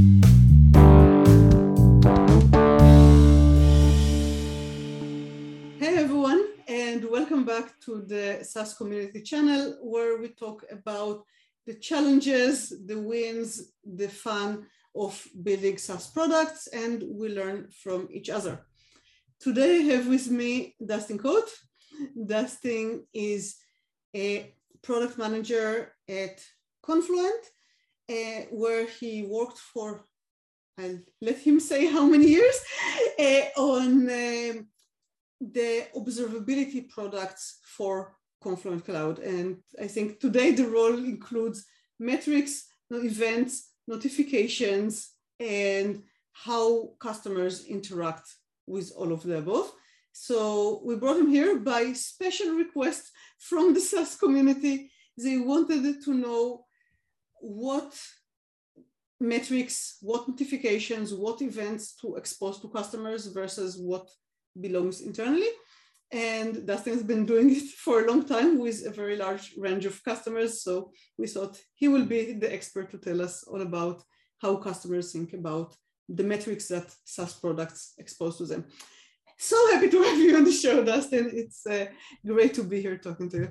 Hey everyone, and welcome back to the SaaS community channel where we talk about the challenges, the wins, the fun of building SaaS products, and we learn from each other. Today I have with me Dustin Cote. Dustin is a product manager at Confluent, uh, where he worked for, I'll let him say how many years, uh, on um, the observability products for Confluent Cloud. And I think today the role includes metrics, events, notifications, and how customers interact with all of the above. So we brought him here by special request from the SaaS community. They wanted to know what metrics, what notifications, what events to expose to customers versus what belongs internally. And Dustin has been doing it for a long time with a very large range of customers. So we thought he will be the expert to tell us all about how customers think about the metrics that SaaS products expose to them. So happy to have you on the show, Dustin. It's uh, great to be here talking to you.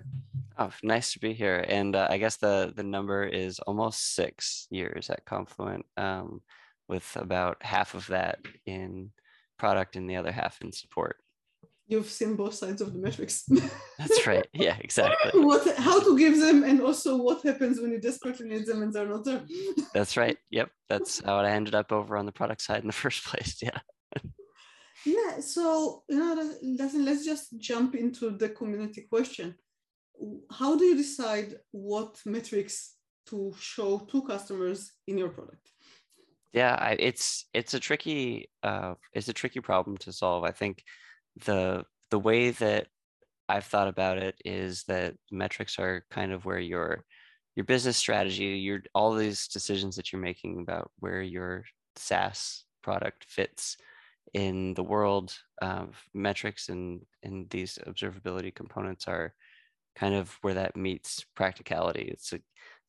Oh, nice to be here. And uh, I guess the the number is almost six years at Confluent, um, with about half of that in product and the other half in support. You've seen both sides of the metrics. That's right. Yeah, exactly. what, how to give them, and also what happens when you desperately need them and they're not there. That's right. Yep, that's how I ended up over on the product side in the first place. Yeah. Yeah. So you know, let's just jump into the community question. How do you decide what metrics to show to customers in your product? yeah I, it's it's a tricky uh, it's a tricky problem to solve i think the the way that i've thought about it is that metrics are kind of where your your business strategy your all these decisions that you're making about where your saas product fits in the world of metrics and and these observability components are kind of where that meets practicality it's a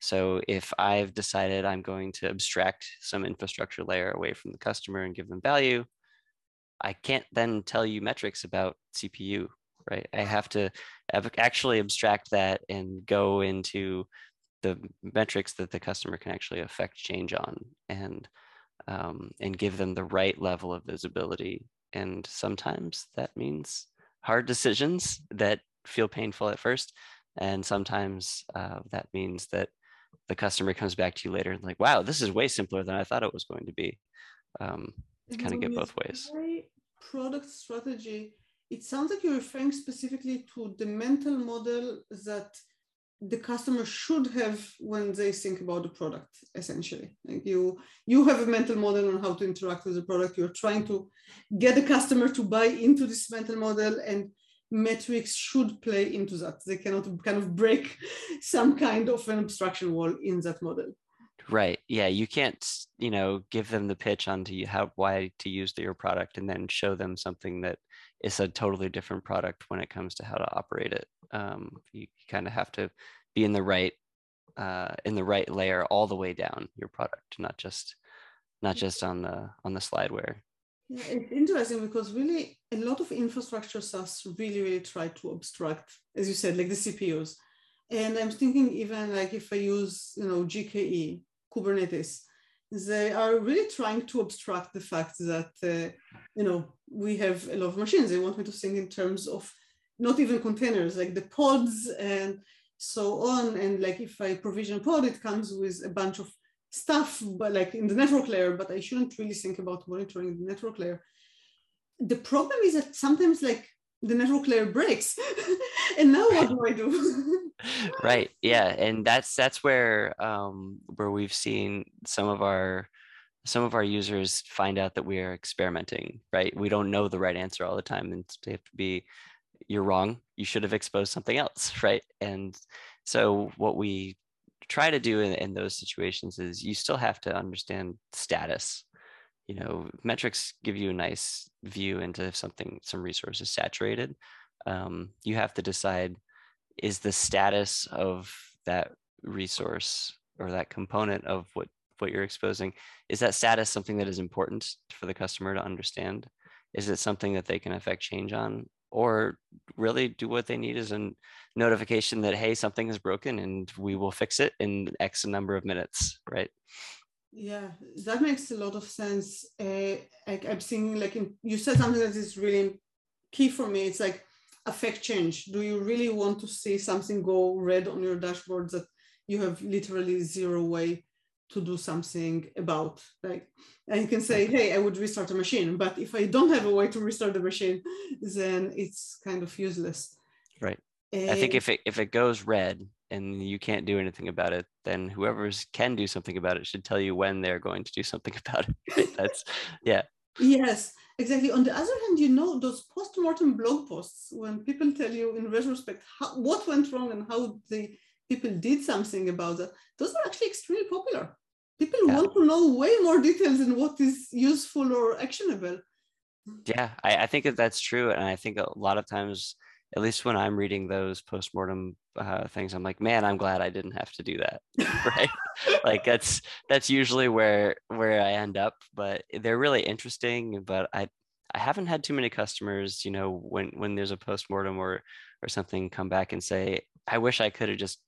so if I've decided I'm going to abstract some infrastructure layer away from the customer and give them value, I can't then tell you metrics about CPU, right? I have to actually abstract that and go into the metrics that the customer can actually affect change on and um, and give them the right level of visibility. And sometimes that means hard decisions that feel painful at first. And sometimes uh, that means that the customer comes back to you later and like, wow, this is way simpler than I thought it was going to be. Um, kind of get both ways. Product strategy. It sounds like you're referring specifically to the mental model that the customer should have when they think about the product essentially like you you have a mental model on how to interact with the product you're trying to get the customer to buy into this mental model and metrics should play into that. They cannot kind of break some kind of an abstraction wall in that model. Right. Yeah. You can't, you know, give them the pitch onto how why to use your product and then show them something that is a totally different product when it comes to how to operate it. Um, you kind of have to be in the right uh, in the right layer all the way down your product, not just not just on the on the slideware. Yeah, it's interesting because really a lot of infrastructure SaaS really, really try to abstract, as you said, like the CPUs. And I'm thinking even like if I use, you know, GKE, Kubernetes, they are really trying to abstract the fact that, uh, you know, we have a lot of machines. They want me to think in terms of not even containers, like the pods and so on. And like if I provision pod, it comes with a bunch of stuff, but like in the network layer, but I shouldn't really think about monitoring the network layer. The problem is that sometimes like the network layer breaks and now what do I do? right. Yeah. And that's that's where um where we've seen some of our some of our users find out that we are experimenting, right? We don't know the right answer all the time. And they have to be, you're wrong. You should have exposed something else, right? And so what we try to do in, in those situations is you still have to understand status you know metrics give you a nice view into if something some resource is saturated. Um, you have to decide is the status of that resource or that component of what what you're exposing is that status something that is important for the customer to understand? Is it something that they can affect change on? Or really do what they need is a notification that hey something is broken and we will fix it in x number of minutes right yeah that makes a lot of sense. Uh, I, i'm seeing like in, you said something that is really key for me. It's like affect change. Do you really want to see something go red on your dashboard that you have literally zero way to do something about? Like and you can say hey i would restart a machine but if i don't have a way to restart the machine then it's kind of useless. Right. And i think if it if it goes red and you can't do anything about it then whoever's can do something about it should tell you when they're going to do something about it. That's yeah. Yes exactly. On the other hand you know those post-mortem blog posts when people tell you in retrospect how, what went wrong and how the people did something about that those are actually extremely popular. People yeah. want to know way more details in what is useful or actionable. Yeah I, I, think that that's true and i think a lot of times at least when i'm reading those postmortem uh, things i'm like man i'm glad i didn't have to do that. Right? Like that's that's usually where where i end up but they're really interesting but i i haven't had too many customers you know when when there's a postmortem or or something come back and say i wish i could have just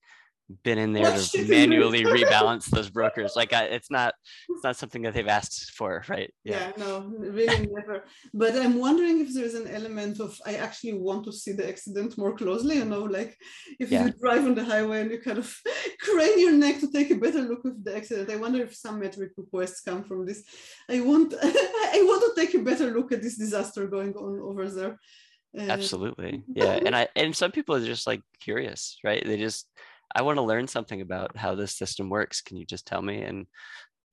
been in there to manually rebalance those brokers. Like I, it's not it's not something that they've asked for, right? Yeah. yeah, no, really never. But I'm wondering if there's an element of I actually want to see the accident more closely. You know, like if yeah. you drive on the highway and you kind of crane your neck to take a better look of the accident. I wonder if some metric requests come from this. I want I want to take a better look at this disaster going on over there. Uh, Absolutely. Yeah. And I and some people are just like curious, right? They just I want to learn something about how this system works. Can you just tell me? And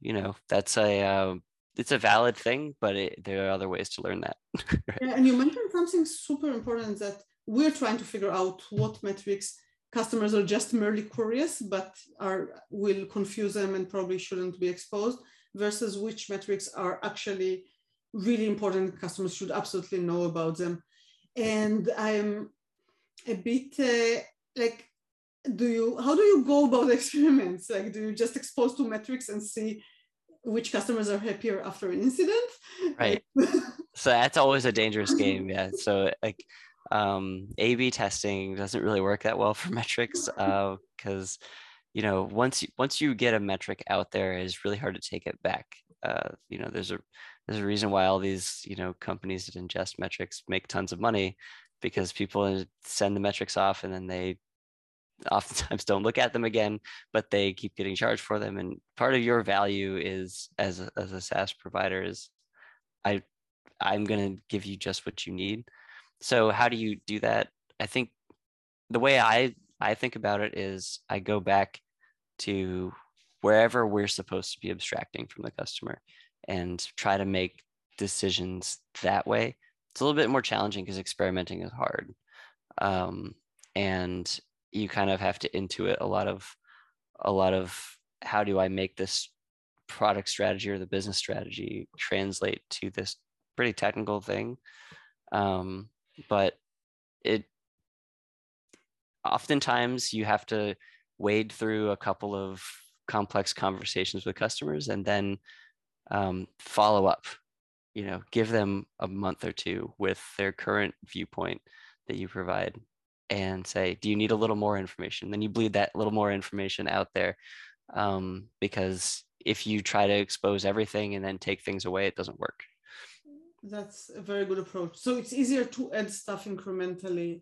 you know, that's a uh, it's a valid thing, but it, there are other ways to learn that. right? Yeah, and you mentioned something super important that we're trying to figure out what metrics customers are just merely curious, but are will confuse them and probably shouldn't be exposed, versus which metrics are actually really important. Customers should absolutely know about them. And I'm a bit uh, like do you how do you go about experiments? Like do you just expose to metrics and see which customers are happier after an incident? Right. So that's always a dangerous game yeah. So like um a b testing doesn't really work that well for metrics because uh, you know once you once you get a metric out there it's really hard to take it back. Uh, you know there's a there's a reason why all these you know companies that ingest metrics make tons of money because people send the metrics off and then they oftentimes don't look at them again, but they keep getting charged for them. And part of your value is as a, as a SaaS provider is I I'm going to give you just what you need. So how do you do that? I think the way I I think about it is I go back to wherever we're supposed to be abstracting from the customer and try to make decisions that way. It's a little bit more challenging because experimenting is hard. Um, and you kind of have to intuit a lot of a lot of how do I make this product strategy or the business strategy translate to this pretty technical thing. Um, but it oftentimes you have to wade through a couple of complex conversations with customers and then um, follow up you know give them a month or two with their current viewpoint that you provide and say, do you need a little more information? Then you bleed that little more information out there. Um, because if you try to expose everything and then take things away, it doesn't work. That's a very good approach. So it's easier to add stuff incrementally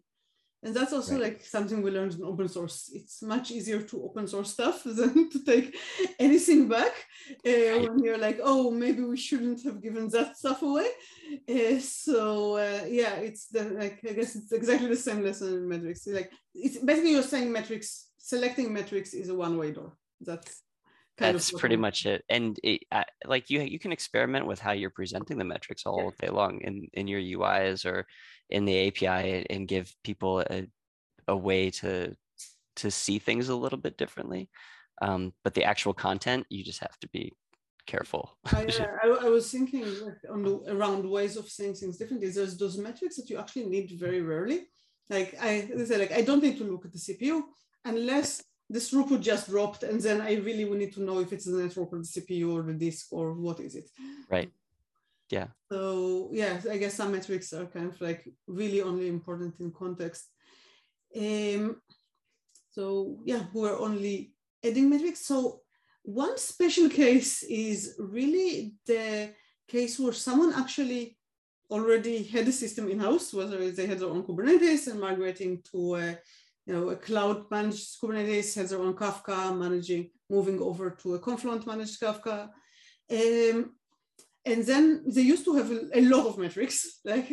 and that's also right. like something we learned in open source. It's much easier to open source stuff than to take anything back uh, when you're like oh maybe we shouldn't have given that stuff away. Uh, so uh, yeah it's the like i guess it's exactly the same lesson in metrics like it's basically you're saying metrics selecting metrics is a one-way door. That's that's pretty much it and it, like you you can experiment with how you're presenting the metrics all day long in in your uis or in the api and give people a, a way to to see things a little bit differently um, but the actual content you just have to be careful. I, I, I, was thinking like on the, around ways of saying things differently there's those metrics that you actually need very rarely. Like i say like i don't need to look at the cpu unless this throughput just dropped, and then I really will need to know if it's the network or the CPU or the disk or what is it. Right. Yeah. So yeah, I guess some metrics are kind of like really only important in context. Um, so yeah, we're only adding metrics. So one special case is really the case where someone actually already had a system in-house, whether they had their own Kubernetes and migrating to a, you know, a cloud managed Kubernetes, has their own Kafka, managing, moving over to a Confluent managed Kafka. Um, and then they used to have a, a, lot of metrics. Like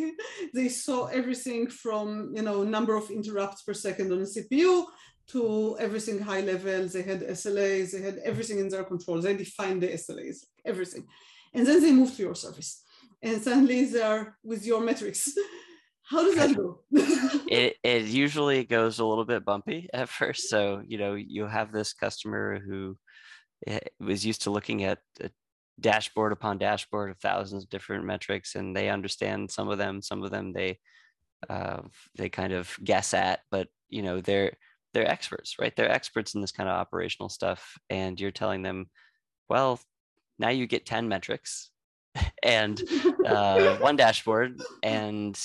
they saw everything from, you know, number of interrupts per second on the CPU to everything high level. They had SLAs, they had everything in their control. They defined the SLAs, everything. And then they moved to your service and suddenly they're with your metrics. How does that go? it, it usually goes a little bit bumpy at first. So, you know, you have this customer who eh, was used to looking at a dashboard upon dashboard of thousands of different metrics and they understand some of them, some of them they uh, they kind of guess at, but you know, they're they're experts, right? They're experts in this kind of operational stuff. And you're telling them, well, now you get 10 metrics and uh, one dashboard, and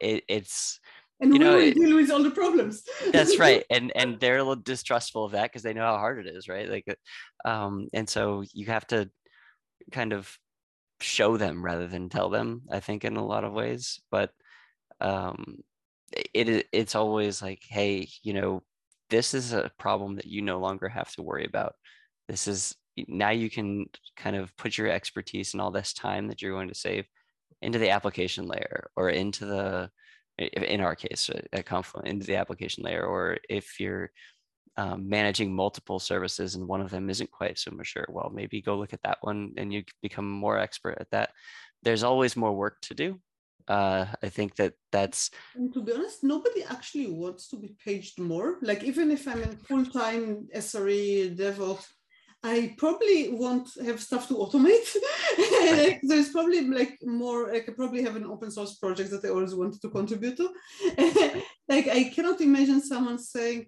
it, it's and you know, it, deal with all the problems. that's right, and and they're a little distrustful of that because they know how hard it is, right? Like, um, and so you have to kind of show them rather than tell them. I think in a lot of ways, but um, it it's always like, hey, you know, this is a problem that you no longer have to worry about. This is now you can kind of put your expertise and all this time that you're going to save into the application layer or into the in our case at confluent into the application layer or if you're um, managing multiple services and one of them isn't quite so mature well maybe go look at that one and you become more expert at that. There's always more work to do. Uh, i think that that's and to be honest nobody actually wants to be paged more. Like even if i'm in full-time sre devops I probably won't have stuff to automate. there's probably like more, I could probably have an open source project that I always wanted to contribute to. like I cannot imagine someone saying,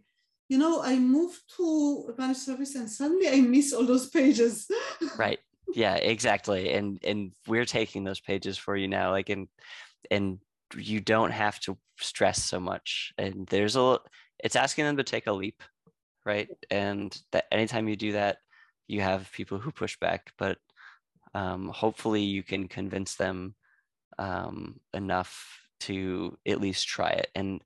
you know, I moved to a managed service and suddenly I miss all those pages. right. Yeah, exactly. And and we're taking those pages for you now. Like and and you don't have to stress so much. And there's a it's asking them to take a leap, right? And that anytime you do that, you have people who push back, but um, hopefully you can convince them um, enough to at least try it. And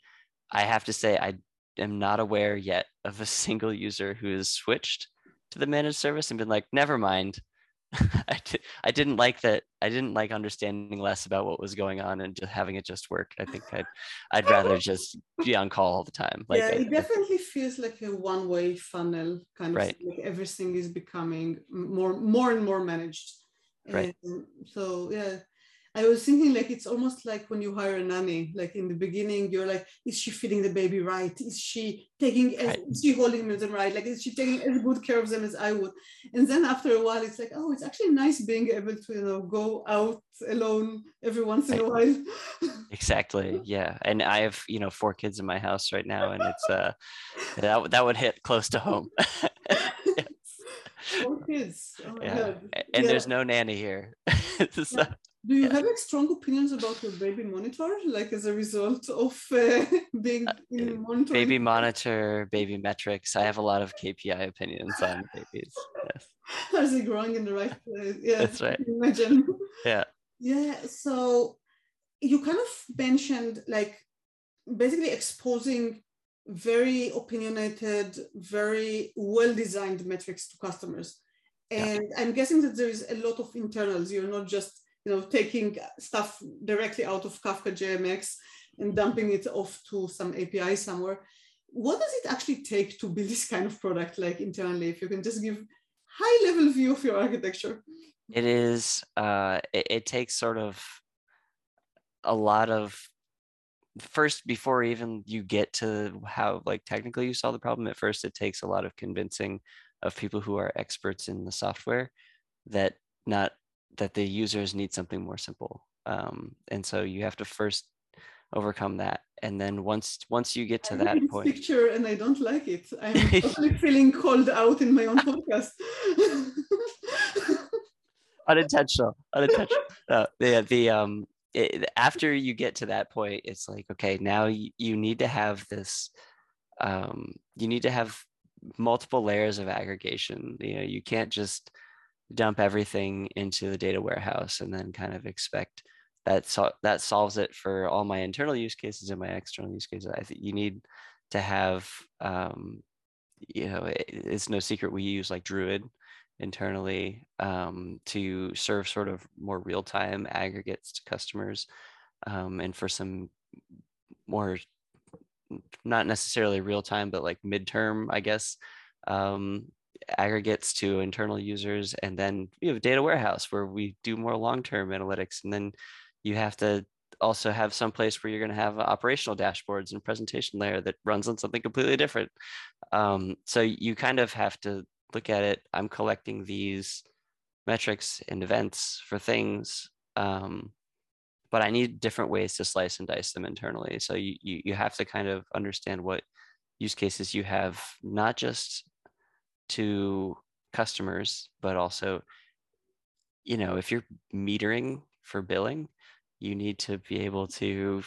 I have to say, I am not aware yet of a single user who has switched to the managed service and been like, never mind, I, di- I didn't like that. I didn't like understanding less about what was going on and just having it just work. I think I'd, I'd rather just be on call all the time. Like, yeah, it definitely feels like a one-way funnel kind of right. like everything is becoming more, more and more managed. Right. And so yeah, I was thinking like it's almost like when you hire a nanny. Like in the beginning, you're like, is she feeding the baby right? Is she taking? Right. Is she holding them right? Like is she taking as good care of them as I would? And then after a while, it's like, oh, it's actually nice being able to you know go out alone every once in a while. exactly. Yeah, and I have you know four kids in my house right now, and it's uh that that would hit close to home. Four kids. Oh yeah. And yeah. there's no nanny here. so. Do you have like strong opinions about your baby monitor, like as a result of uh, being uh, in monitoring? Baby monitor, baby metrics. I have a lot of KPI opinions on babies. Yes. Are they growing in the right place? Yeah, that's right. Imagine. Yeah. Yeah. So you kind of mentioned like basically exposing very opinionated, very well-designed metrics to customers. And yeah. I'm guessing that there is a lot of internals. You're not just you know, taking stuff directly out of Kafka JMX and dumping it off to some API somewhere. What does it actually take to build this kind of product like internally? If you can just give high level view of your architecture. It is, uh, it, it takes sort of a lot of first before even you get to how like technically you solve the problem at first it takes a lot of convincing of people who are experts in the software that not that the users need something more simple. Um, and so you have to first overcome that and then once once you get to I'm that point picture and I don't like it. I'm totally feeling called out in my own podcast. unintentional unintentional uh, the, the um it, after you get to that point it's like okay now you, you need to have this um you need to have multiple layers of aggregation you know you can't just dump everything into the data warehouse and then kind of expect that so, that solves it for all my internal use cases and my external use cases. I think you need to have um you know it, it's no secret we use like druid internally um, to serve sort of more real-time aggregates to customers um, and for some more not necessarily real-time but like midterm i guess um, aggregates to internal users and then you have a data warehouse where we do more long-term analytics and then you have to also have some place where you're going to have operational dashboards and presentation layer that runs on something completely different um, so you kind of have to look at it, I'm collecting these metrics and events for things, um, but I need different ways to slice and dice them internally. So you, you, you have to kind of understand what use cases you have, not just to customers, but also, you know, if you're metering for billing, you need to be able to,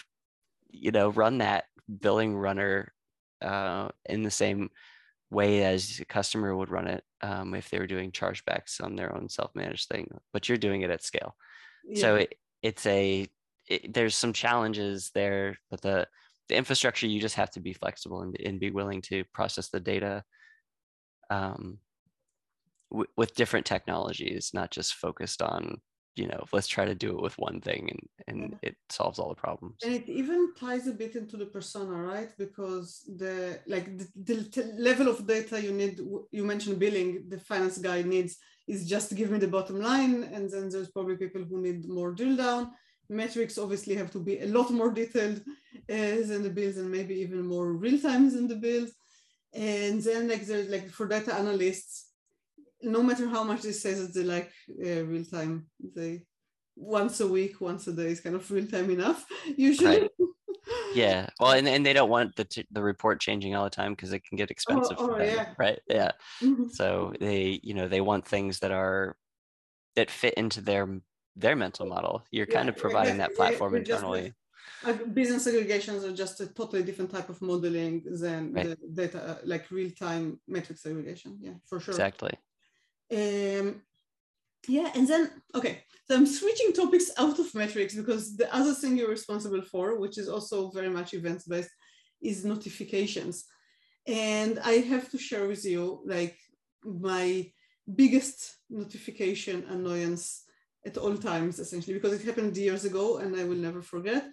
you know, run that billing runner uh, in the same way as a customer would run it um, if they were doing chargebacks on their own self-managed thing but you're doing it at scale yeah. so it, it's a it, there's some challenges there but the the infrastructure you just have to be flexible and, and be willing to process the data um, w- with different technologies not just focused on you know let's try to do it with one thing and and yeah. it solves all the problems. And it even ties a bit into the persona right? Because the like the, the level of data you need you mentioned billing the finance guy needs is just give me the bottom line and then there's probably people who need more drill down. Metrics obviously have to be a lot more detailed uh, than the bills and maybe even more real time than the bills and then like there's like for data analysts no matter how much they say that they like uh, real time, they once a week, once a day is kind of real time enough usually. Right. Yeah, well, and, and they don't want the t- the report changing all the time because it can get expensive. Oh, oh yeah. Right. Yeah. Mm-hmm. So they, you know, they want things that are that fit into their their mental model. You're yeah, kind of providing that platform internally. Just, business aggregations are just a totally different type of modeling than right. the data, uh, like real time metrics aggregation. Yeah, for sure. Exactly. Um, yeah, and then, okay, so I'm switching topics out of metrics because the other thing you're responsible for, which is also very much events based, is notifications. And I have to share with you like my biggest notification annoyance at all times, essentially, because it happened years ago and I will never forget,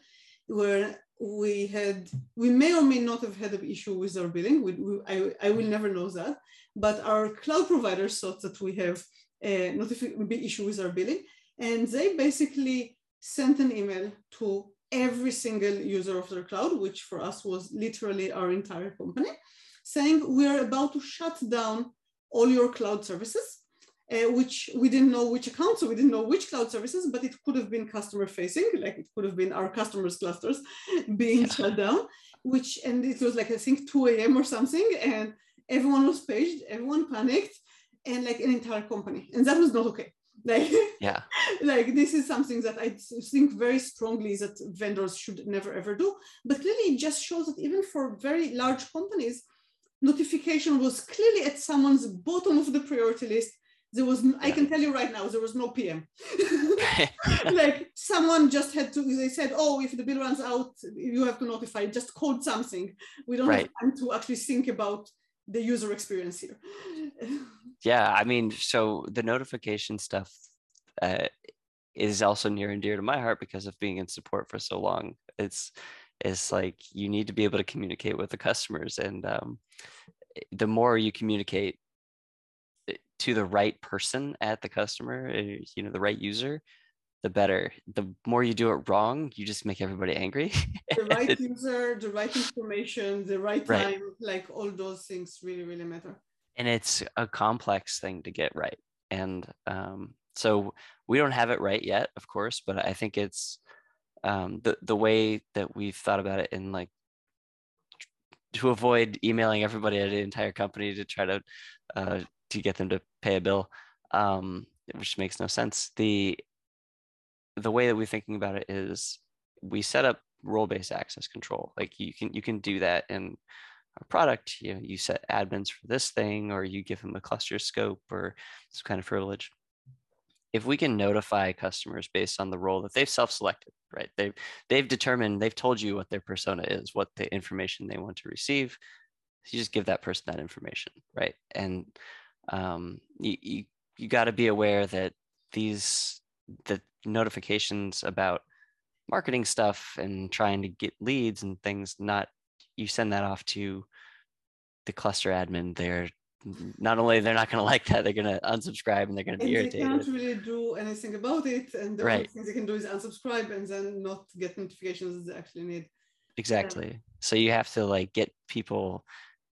where we had, we may or may not have had an issue with our billing. We, we, I, I will never know that but our cloud providers thought that we have a notification issue with our billing, and they basically sent an email to every single user of their cloud, which for us was literally our entire company, saying we are about to shut down all your cloud services. Uh, which we didn't know which account, so we didn't know which cloud services, but it could have been customer facing, like it could have been our customers' clusters being shut down, which, and it was like, I think 2 a.m. or something. And everyone was paged, everyone panicked, and like an entire company. And that was not okay. Like, yeah, like this is something that I think very strongly that vendors should never ever do. But clearly, it just shows that even for very large companies, notification was clearly at someone's bottom of the priority list there was yeah. i can tell you right now there was no pm like someone just had to they said oh if the bill runs out you have to notify just code something we don't right. have time to actually think about the user experience here. yeah, I mean, so the notification stuff uh, is also near and dear to my heart because of being in support for so long. It's it's like you need to be able to communicate with the customers, and um, the more you communicate to the right person at the customer, eh, you know, the right user, the better. The more you do it wrong, you just make everybody angry. the right user, the right information, the right time, right. like all those things really, really matter. And it's a complex thing to get right. And um, so we don't have it right yet, of course, but I think it's um, the the way that we've thought about it in like to avoid emailing everybody at an entire company to try to uh, to get them to pay a bill, um, which makes no sense. The the way that we're thinking about it is we set up role-based access control. Like you can you can do that in a product. You you set admins for this thing, or you give them a cluster scope or some kind of privilege. If we can notify customers based on the role that they've self-selected, right? They've they've determined, they've told you what their persona is, what the information they want to receive. So you just give that person that information, right? And um, you you, you got to be aware that these the notifications about marketing stuff and trying to get leads and things not you send that off to the cluster admin they're not only they're not going to like that they're going to unsubscribe and they're going to be and irritated. they can't really do anything about it and the only Right. thing they can do is unsubscribe and then not get notifications they actually need. Exactly. So you have to like get people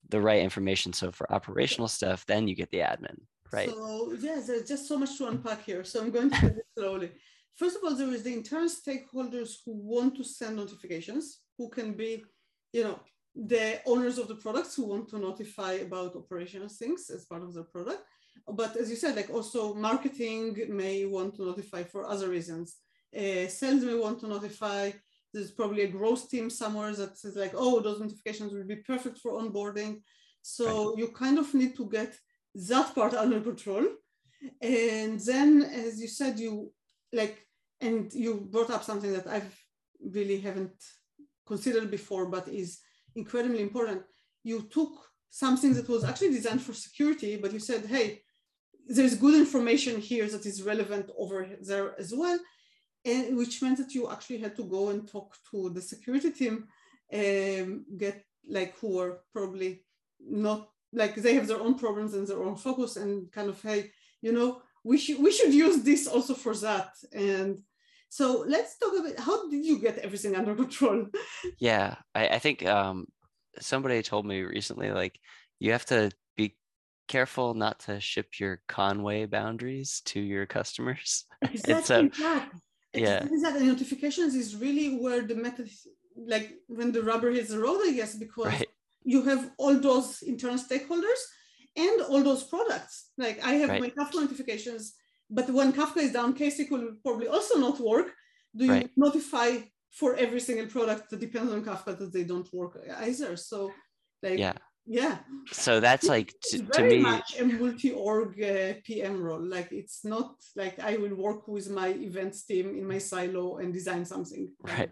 the right information so for operational stuff then you get the admin right So yeah, there's just so much to unpack here. So I'm going to do it slowly. First of all, there is the internal stakeholders who want to send notifications, who can be, you know, the owners of the products who want to notify about operational things as part of their product. But as you said, like also marketing may want to notify for other reasons. Uh, sales may want to notify. There's probably a growth team somewhere that says like, oh, those notifications will be perfect for onboarding. So you kind of need to get that part under control. And then, as you said, you like, and you brought up something that I've really haven't considered before, but is incredibly important. You took something that was actually designed for security, but you said, hey, there's good information here that is relevant over there as well. And which meant that you actually had to go and talk to the security team, um, get like who are probably not like they have their own problems and their own focus and kind of hey you know we should we should use this also for that. And so let's talk about how did you get everything under control? Yeah i, I think um, somebody told me recently like you have to be careful not to ship your conway boundaries to your customers. Exactly so- that yeah. and notifications is really where the method like when the rubber hits the road i guess because right you have all those internal stakeholders and all those products. Like I have Right. my Kafka notifications, but when Kafka is down, KSQL will probably also not work. Do you Right. notify for every single product that depends on Kafka that they don't work either? So, like, yeah yeah, so that's like it's to, me much a multi-org uh, PM role. Like it's not like I will work with my events team in my silo and design something. Right.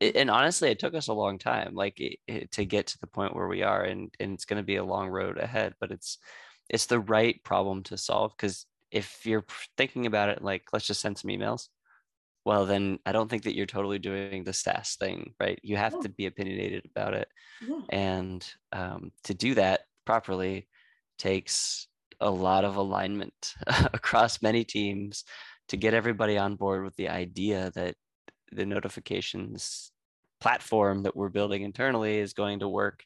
it, and honestly it took us a long time like it, it- to get to the point where we are and and it's going to be a long road ahead but it's it's the right problem to solve because if you're thinking about it like let's just send some emails well then i don't think that you're totally doing the saas thing right you have Yeah. to be opinionated about it Yeah. and um, to do that properly takes a lot of alignment across many teams to get everybody on board with the idea that the notifications platform that we're building internally is going to work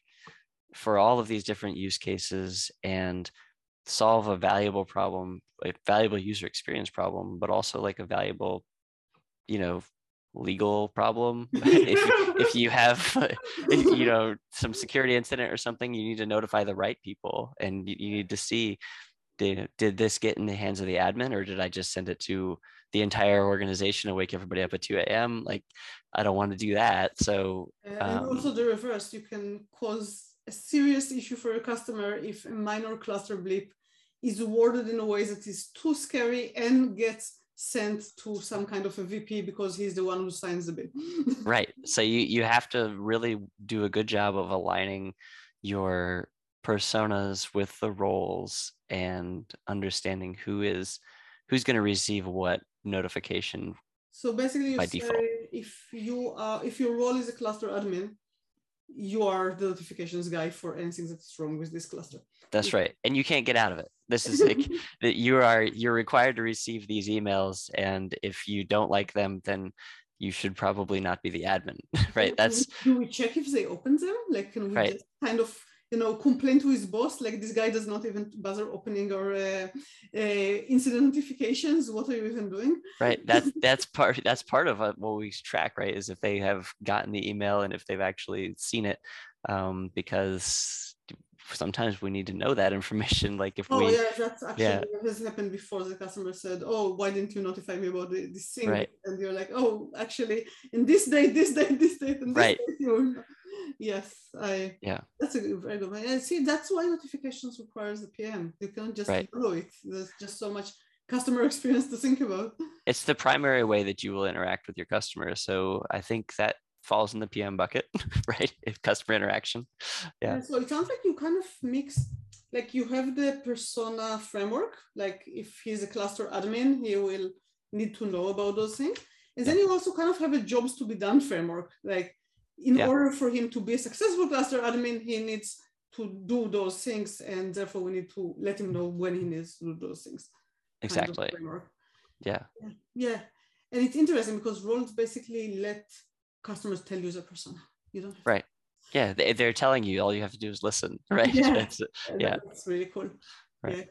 for all of these different use cases and solve a valuable problem a valuable user experience problem but also like a valuable you know legal problem. If, if you have if, you know some security incident or something you need to notify the right people and you, you need to see did, did this get in the hands of the admin or did i just send it to the entire organization and wake everybody up at 2 a.m like i don't want to do that. So Uh, and Um, also the reverse, you can cause a serious issue for a customer if a minor cluster blip is worded in a way that is too scary and gets sent to some kind of a VP because he's the one who signs the bill. right so you you have to really do a good job of aligning your personas with the roles and understanding who is who's going to receive what notification so basically, you By say default. if you are if your role is a cluster admin, you are the notifications guy for anything that's wrong with this cluster. that's right and you can't get out of it this is like that you are you're required to receive these emails and if you don't like them then you should probably not be the admin right that's do we check if they open them? Like, can we Right. just kind of you know, complain to his boss, like this guy does not even bother opening our uh, uh, incident notifications. What are you even doing? Right. That's that's part that's part of what we track, right? Is if they have gotten the email and if they've actually seen it, um, because sometimes we need to know that information. Like if oh, we, yeah, that's actually yeah. has happened before. The customer said, "Oh, why didn't you notify me about this thing?" Right. And you're like, "Oh, actually, in this day, this day, this date, and this right. date." Yes, I. Yeah. That's a very good one. And see, that's why notifications requires the PM. You can't just right. follow it. There's just so much customer experience to think about. It's the primary way that you will interact with your customers. So I think that falls in the PM bucket, right? If customer interaction. Yeah. yeah. So it sounds like you kind of mix, like you have the persona framework. Like if he's a cluster admin, he will need to know about those things. And then you also kind of have a jobs to be done framework. Like in yeah. order for him to be a successful cluster admin, he needs to do those things. And therefore we need to let him know when he needs to do those things. Exactly. Kind of yeah. yeah. Yeah. And it's interesting because roles basically let customers tell you the persona. You don't right. Yeah, they, they're telling you. All you have to do is listen. Right. Yeah, yeah. That's really cool. Right.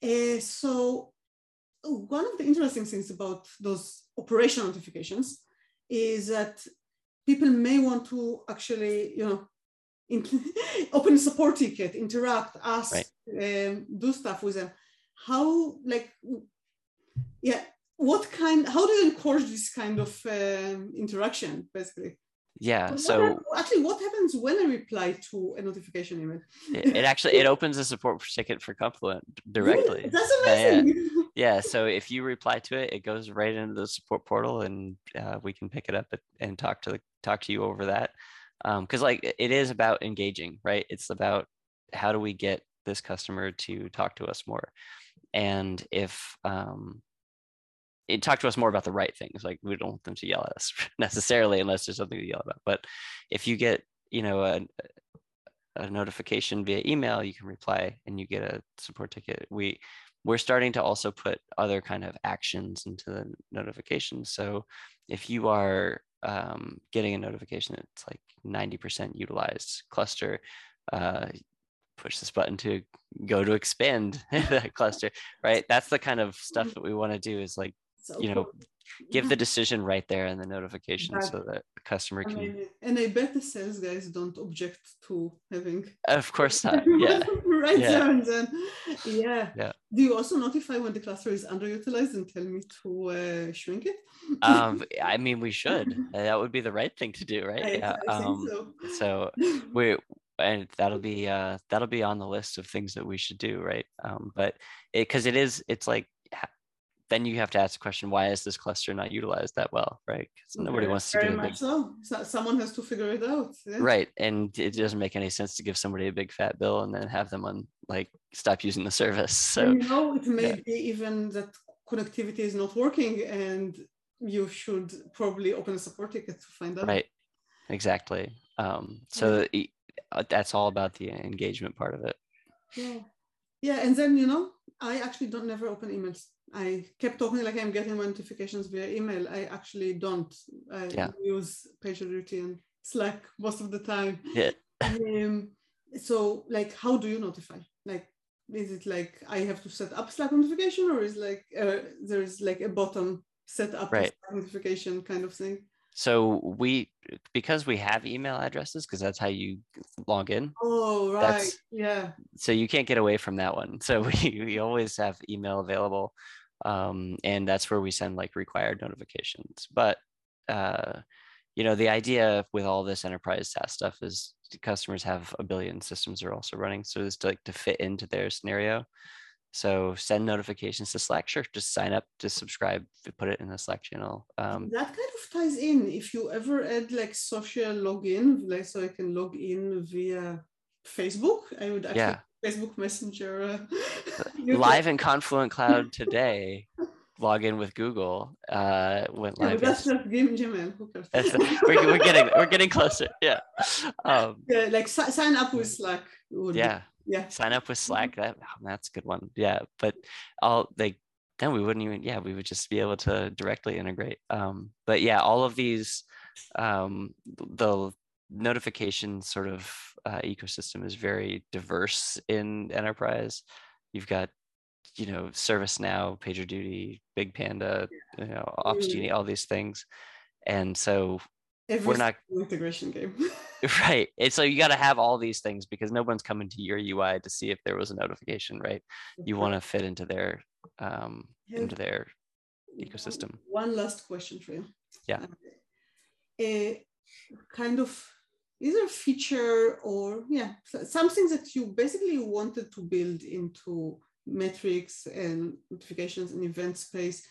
Yeah. Uh, so one of the interesting things about those operational notifications is that people may want to actually, you know, open a support ticket, interact, ask, right. um, do stuff with them. How, like, yeah, what kind how do you encourage this kind of um, interaction basically? Yeah so actually what happens when i reply to a notification email? It, it actually it opens a support ticket for confluent directly. That's amazing yeah, yeah. yeah, so if you reply to it it goes right into the support portal and uh, we can pick it up and talk to the, talk to you over that. Because um, like it is about engaging right? It's about how do we get this customer to talk to us more? And if um, it talk to us more about the right things. Like we don't want them to yell at us necessarily unless there's something to yell about. But if you get, you know, a, a notification via email, you can reply and you get a support ticket. We we're starting to also put other kind of actions into the notifications. So if you are um, getting a notification that's like 90% utilized cluster, uh, push this button to go to expand that cluster, right? That's the kind of stuff that we want to do is like so you know, give the decision right there in the notification so that the customer can. I mean, and I bet the sales guys don't object to having. Of course not. Yeah. right yeah. there and then. Yeah. Yeah. Do you also notify when the cluster is underutilized and tell me to uh, shrink it? um, I mean, we should. That would be the right thing to do, right? I, yeah. I um, so. so we and that'll be uh that'll be on the list of things that we should do right um but it because it is it's like then you have to ask the question why is this cluster not utilized that well right because nobody very, wants to very much big... so. so. someone has to figure it out yeah. right and it doesn't make any sense to give somebody a big fat bill and then have them on like stop using the service so you know it may yeah. be even that connectivity is not working and you should probably open a support ticket to find out right exactly um, so yeah. Uh, that's all about the engagement part of it yeah yeah and then you know i actually don't never open emails I kept talking like I'm getting my notifications via email. I actually don't. I yeah. use PagerDuty and Slack most of the time. Yeah. um, so like, how do you notify? Like, is it like I have to set up Slack notification, or is like uh, there's like a button set up right. notification kind of thing? So we, because we have email addresses, because that's how you log in. Oh, right. yeah. So you can't get away from that one. So we, we always have email available um, and that's where we send like required notifications. But uh, you know, the idea with all this enterprise SaaS stuff is customers have a billion systems are also running, so it's to, like to fit into their scenario. So send notifications to Slack. Sure, just sign up, just subscribe, put it in the Slack channel. Um, that kind of ties in. If you ever add like social login, like so I can log in via Facebook, I would actually yeah. Facebook Messenger. Uh, live in Confluent Cloud today. Log in with Google. Uh, went live. Yeah, that's just Gmail. Who cares? we're, we're getting we're getting closer. Yeah. Um, yeah, like si- sign up with Slack. Yeah. Yeah. Sign up with Slack. That oh, that's a good one. Yeah, but all they then we wouldn't even yeah we would just be able to directly integrate. Um, but yeah, all of these um, the notification sort of uh, ecosystem is very diverse in enterprise. You've got, you know, ServiceNow, PagerDuty, Big Panda, you know, Opsgenie, all these things, and so Every we're not integration game. right. It's so you got to have all these things because no one's coming to your UI to see if there was a notification, right? You want to fit into their um, into their ecosystem. One, one last question for you. Yeah. a kind of either feature or yeah something that you basically wanted to build into metrics and notifications and event space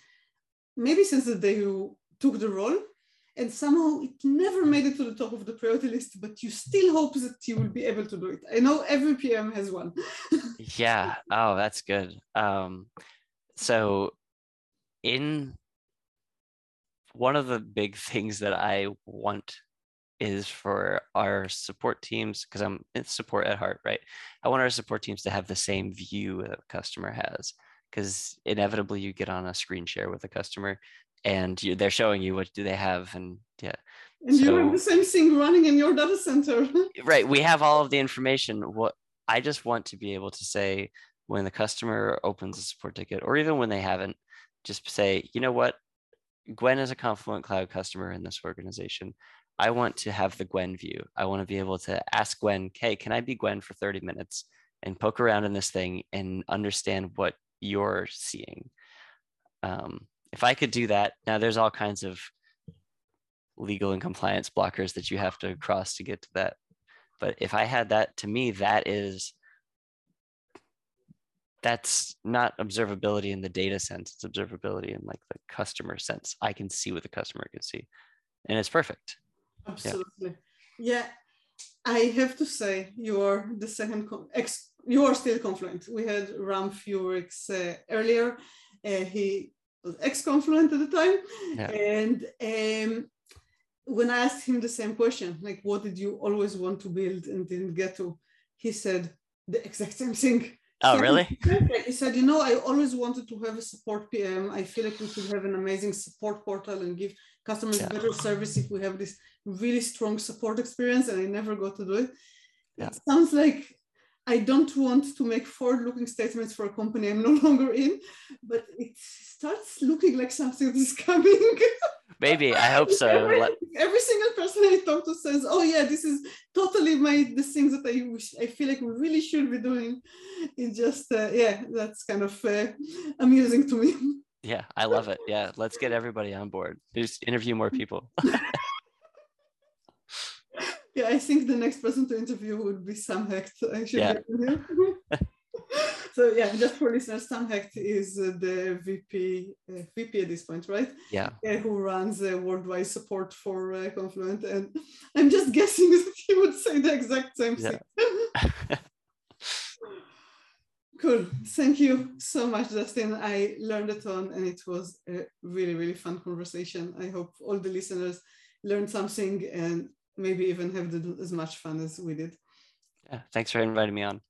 maybe since the day you took the role and somehow it never made it to the top of the priority list but you still hope that you will be able to do it. I know every pm has one. Yeah. Oh that's good. Um so in one of the big things that i want is for our support teams because i'm in support at heart right? I want our support teams to have the same view that a customer has because inevitably you get on a screen share with a customer and you, they're showing you what do they have and yeah. And so, you have the same thing running in your data center. Right we have all of the information. What i just want to be able to say when the customer opens a support ticket or even when they haven't just say you know what? Gwen is a confluent cloud customer in this organization. I want to have the gwen view. I want to be able to ask gwen hey can i be gwen for 30 minutes and poke around in this thing and understand what you're seeing um, if I could do that, now there's all kinds of legal and compliance blockers that you have to cross to get to that. But if I had that, to me, that is that's not observability in the data sense. It's observability in like the customer sense. I can see what the customer can see, and it's perfect. Absolutely, yeah. yeah I have to say you are the second ex. You are still Confluent. We had Ram Furix uh, earlier. Uh, he was ex-confluent at the time yeah. and um, when i asked him the same question like what did you always want to build and didn't get to he said the exact same thing oh really he said you know i always wanted to have a support pm i feel like we could have an amazing support portal and give customers yeah. better service if we have this really strong support experience and i never got to do it yeah. it sounds like I don't want to make forward-looking statements for a company I'm no longer in, but it starts looking like something is coming. Maybe I hope so. Every, every, single person I talk to says, "Oh yeah, this is totally my the things that I wish I feel like we really should be doing." It just uh, yeah, that's kind of uh, amusing to me. Yeah, I love it. Yeah, let's get everybody on board. Just interview more people yeah, I think the next person to interview would be Sam Hecht. Actually, yeah. so yeah, just for listeners, Sam Hecht is uh, the VP uh, VP at this point, right? Yeah. Uh, who runs worldwide support for uh, Confluent, and I'm just guessing that he would say the exact same yeah. thing. cool. Thank you so much, Dustin. I learned a ton, and it was a really really fun conversation. I hope all the listeners learned something and maybe even have as much fun as we did. Yeah, thanks for inviting me on.